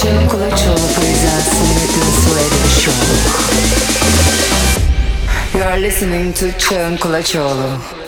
Jim Kulachov presents Nathan Swedish Show. You are listening to Jim Kulachov.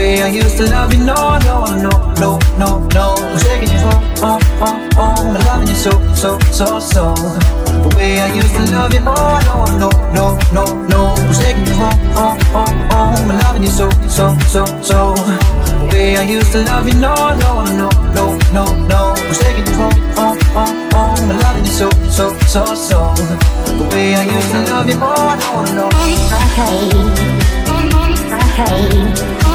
Way I used to love you, no, no, no, no, no, no. I'm Taking you home, home, home, home. I'm loving you so, so, so, so. The way I used to love you, oh, no, no, no, no, no. I'm Taking you home, home, home, home. I'm loving you so, so, so, so. The way I used to love you, no, no, no, no, no, no. I'm Taking you home, home, home, home. I'm loving you so, so, so, so. The way I used to love you more, no, no. I hate, I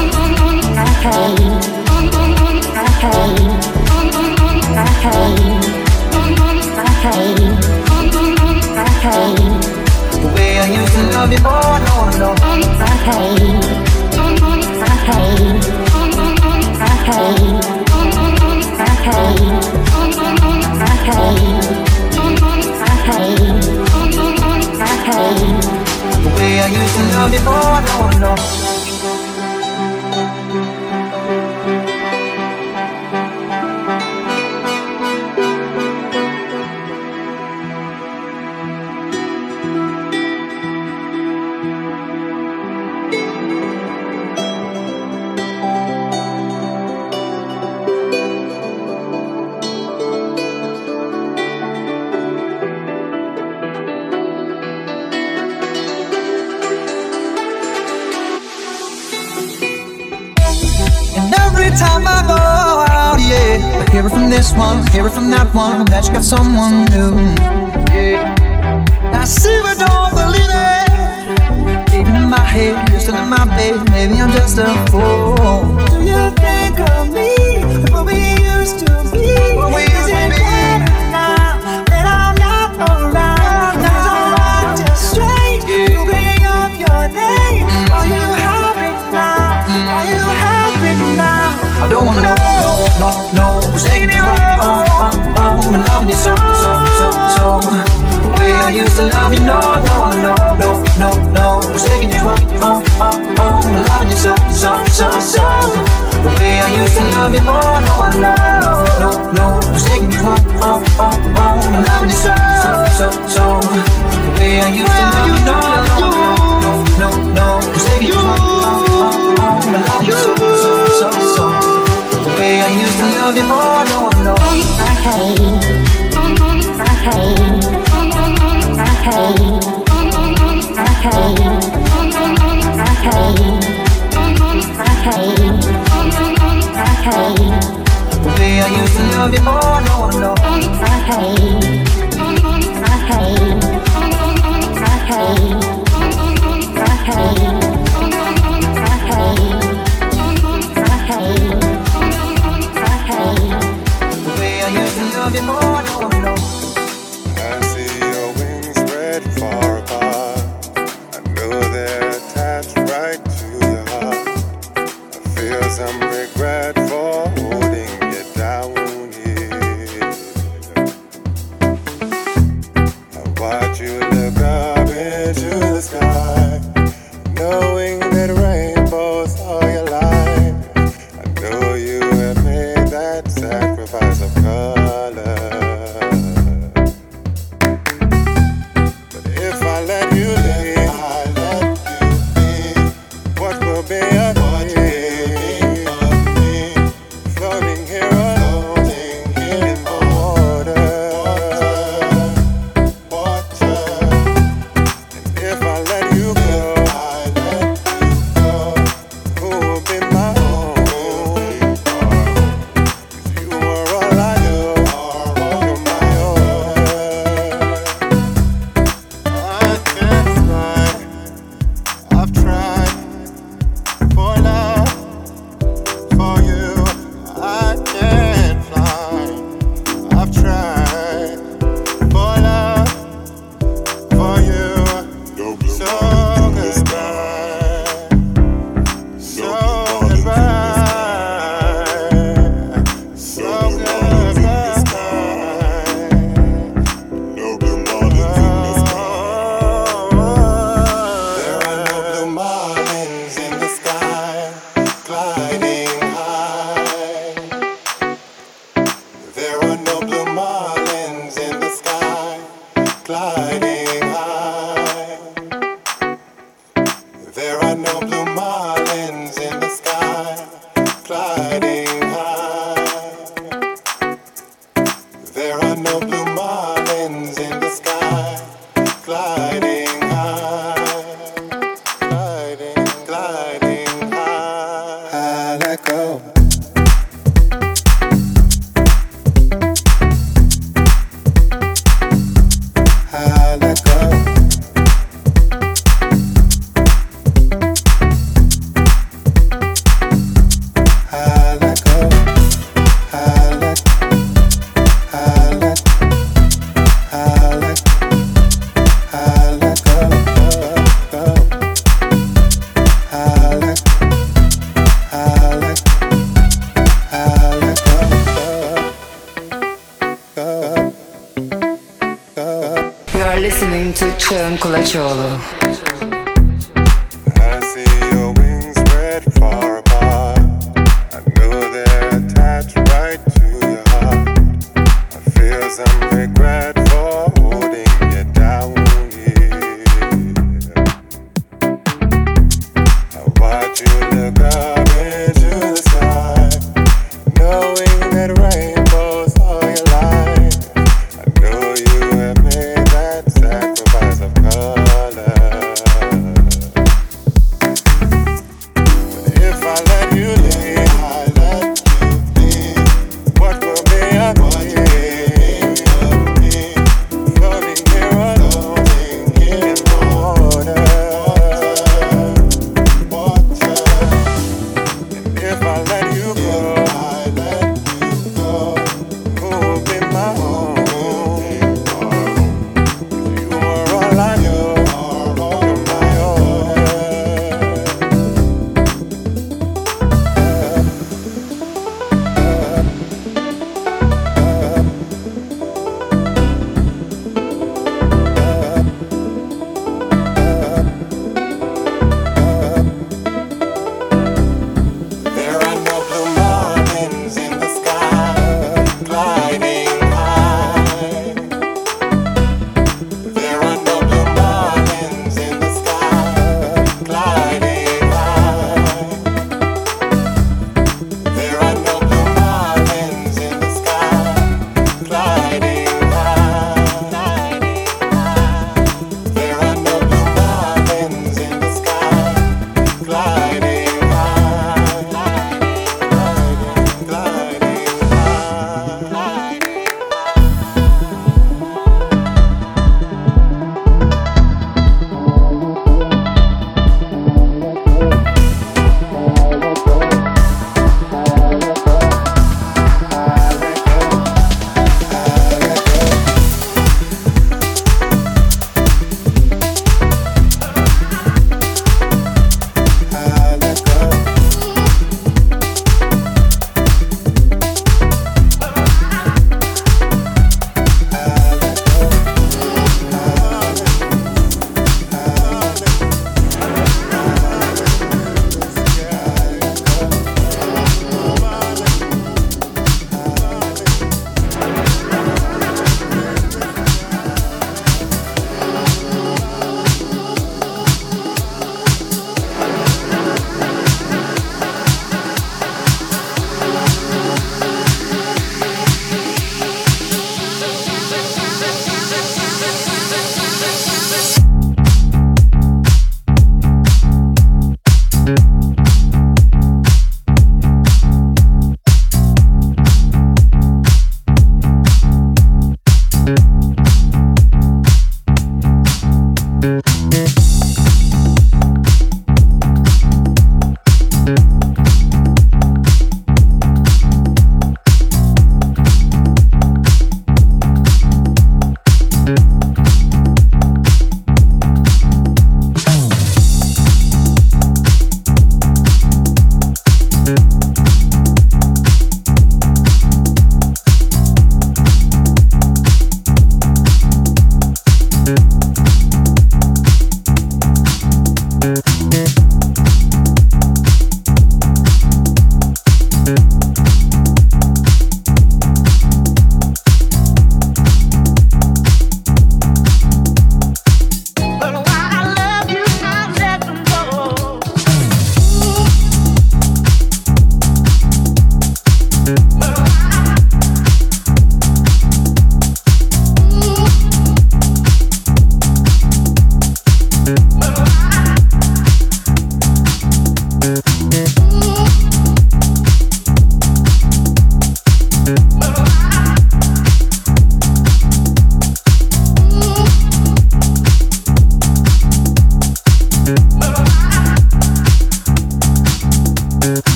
I used to love you more, no, no. To love you, oh no, no. Hear it from this one, hear it from that one, that you got someone new. Yeah. I see but don't believe it. Even in my head, you're still in my bed. Maybe I'm just a fool. Do you think of me? What we used to be? Home, home, and loving you so, so, so, so. The way I used to love you, no, no, no, no, no, no. Taking you home, home, home, home, and loving you so, so, so, so. The way I used to love you, no, no, no, no, no. Taking you home, home, home, home, and loving you so, so, so, so. The way I used to love you, no, no, no, no, no. Taking you home, home, home, home, and loving you so, so, so, so I used to love you more, no. I. The way I used to love you more, no, I hate. the morning.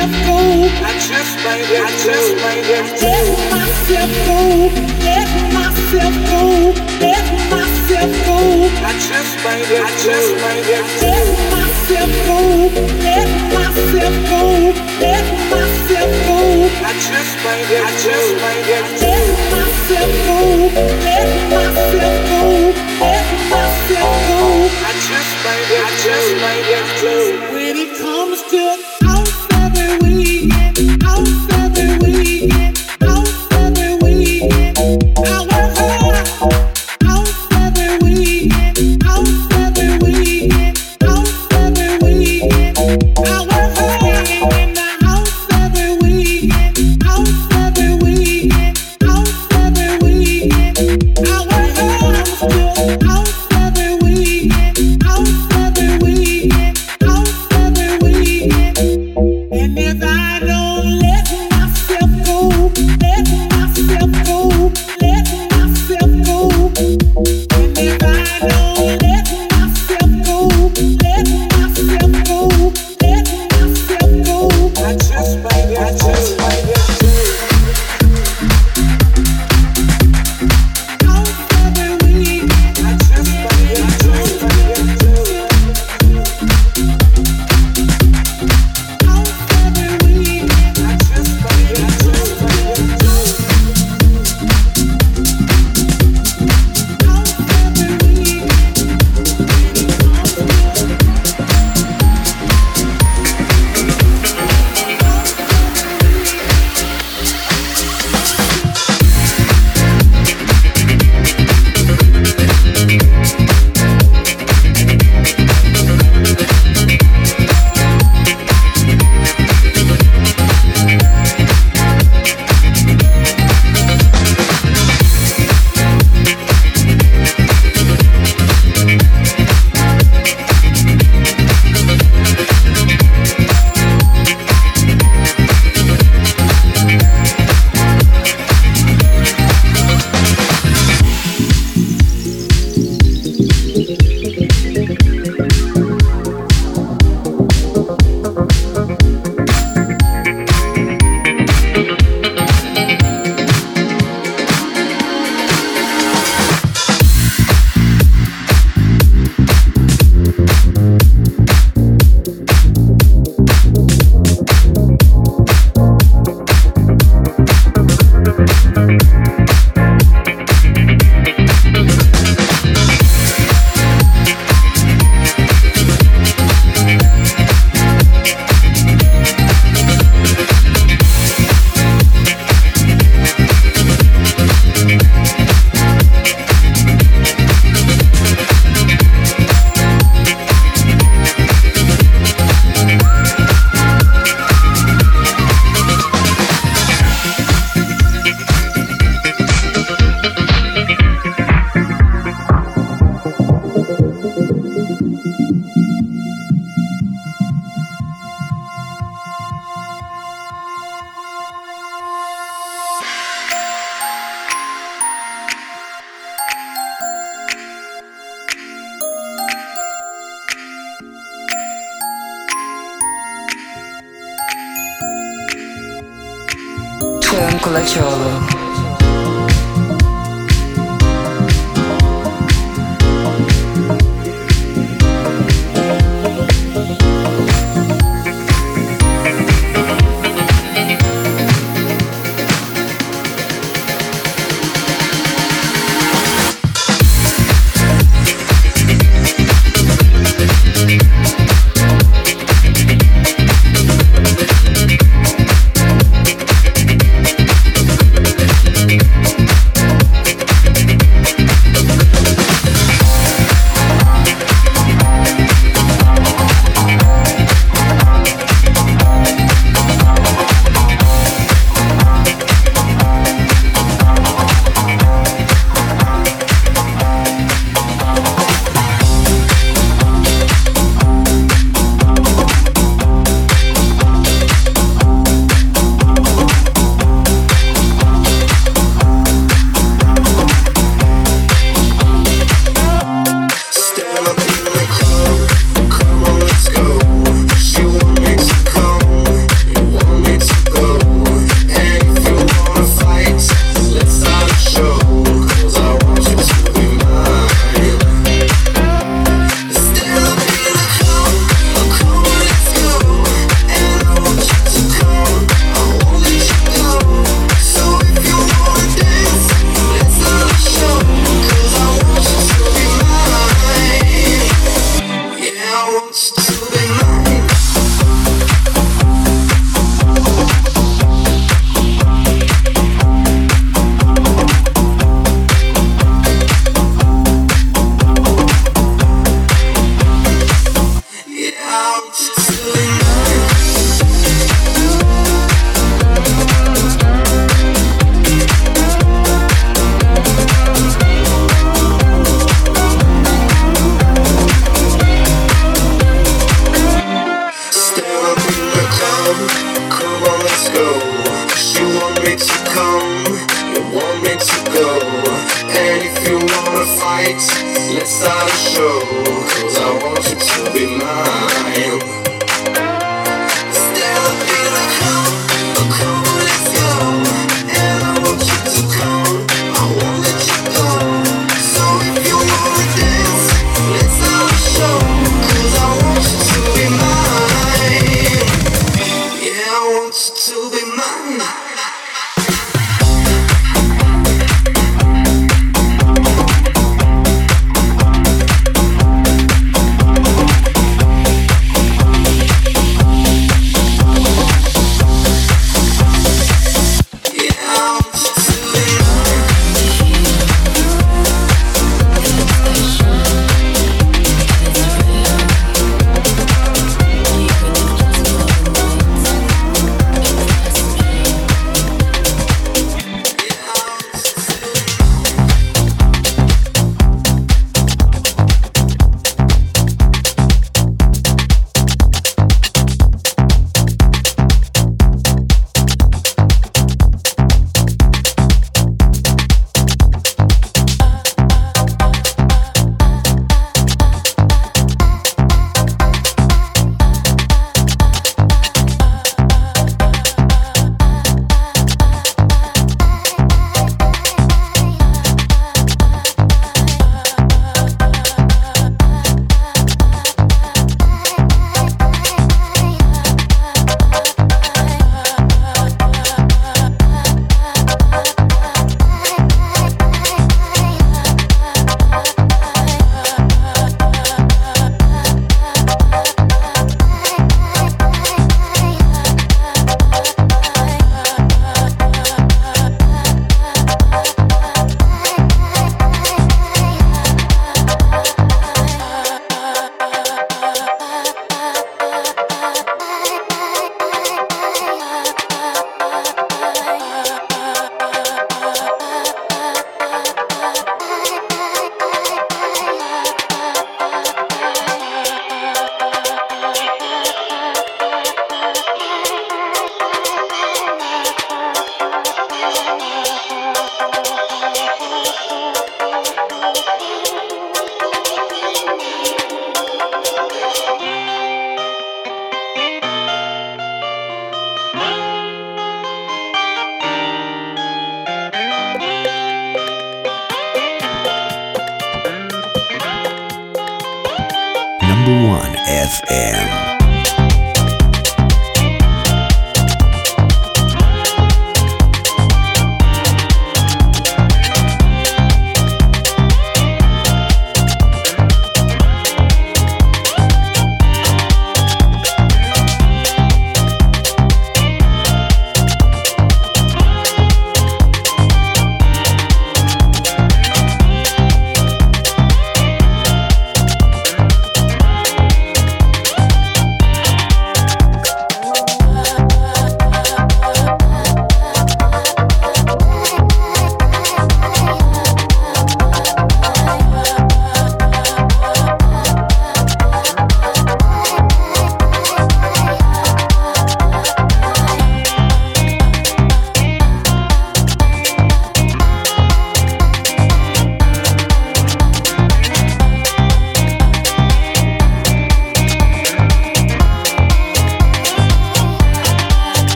myself go. I just made it. I just made it. Let myself go. Let myself go. Let myself go. I just made it. I just made it. Let myself go. Let myself go. Let myself go. I just made it. I just made it. Let myself go. Let myself go. Let myself go. I just made it. I just made it. Cultural.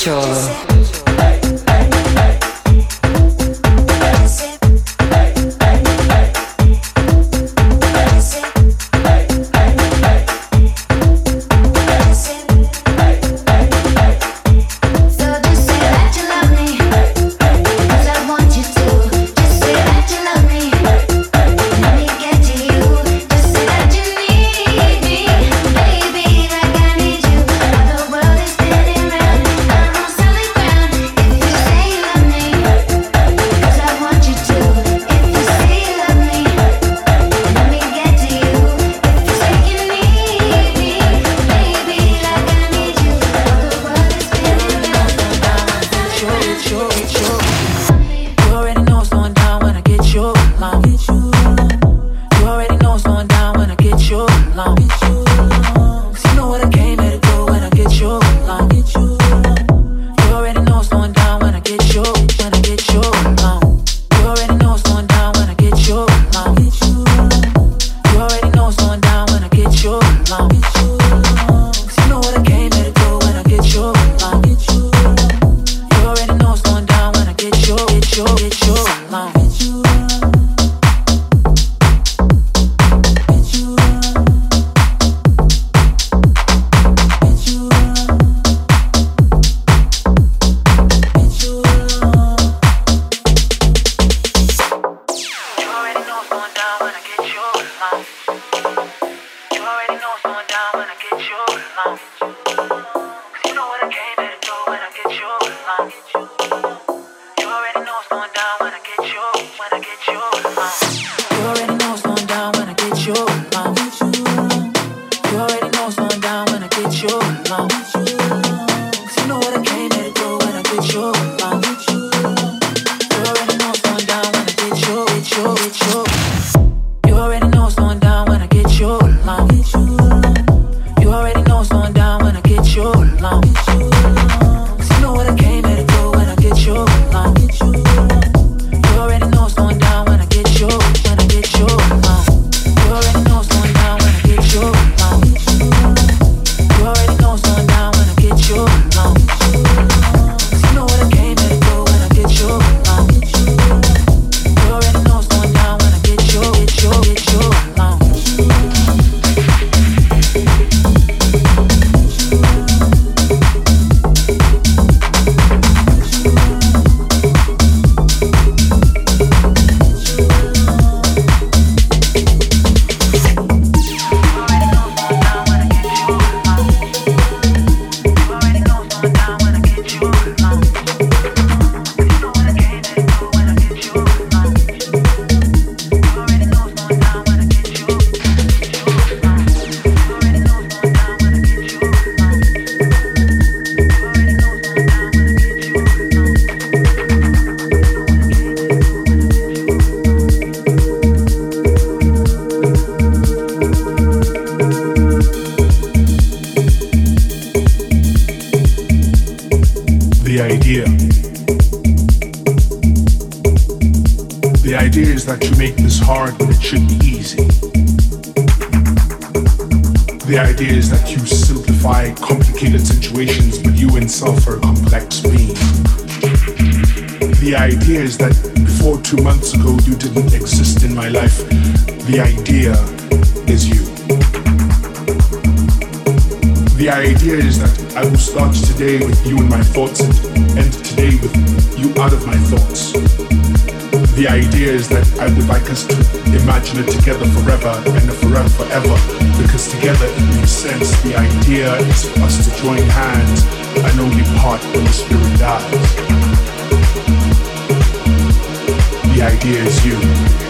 Churn you alone. The idea is you. The idea is that I will start today with you in my thoughts and end today with you out of my thoughts. The idea is that I would like us to imagine it together forever and forever forever because together it makes sense. The idea is for us to join hands and only part when the spirit dies. The idea is you.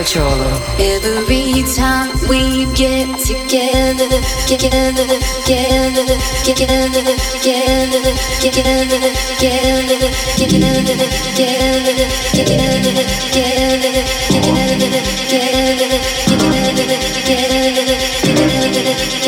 Every time we get together, together, together, together, together, together, together, together, together, together, together, together, together, together, together.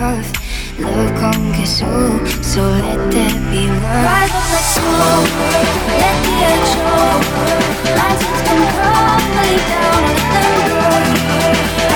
love. Love conquers all, so let there be love. Rise up like smoke, let the edge choke. Lights come calmly down, let them burn.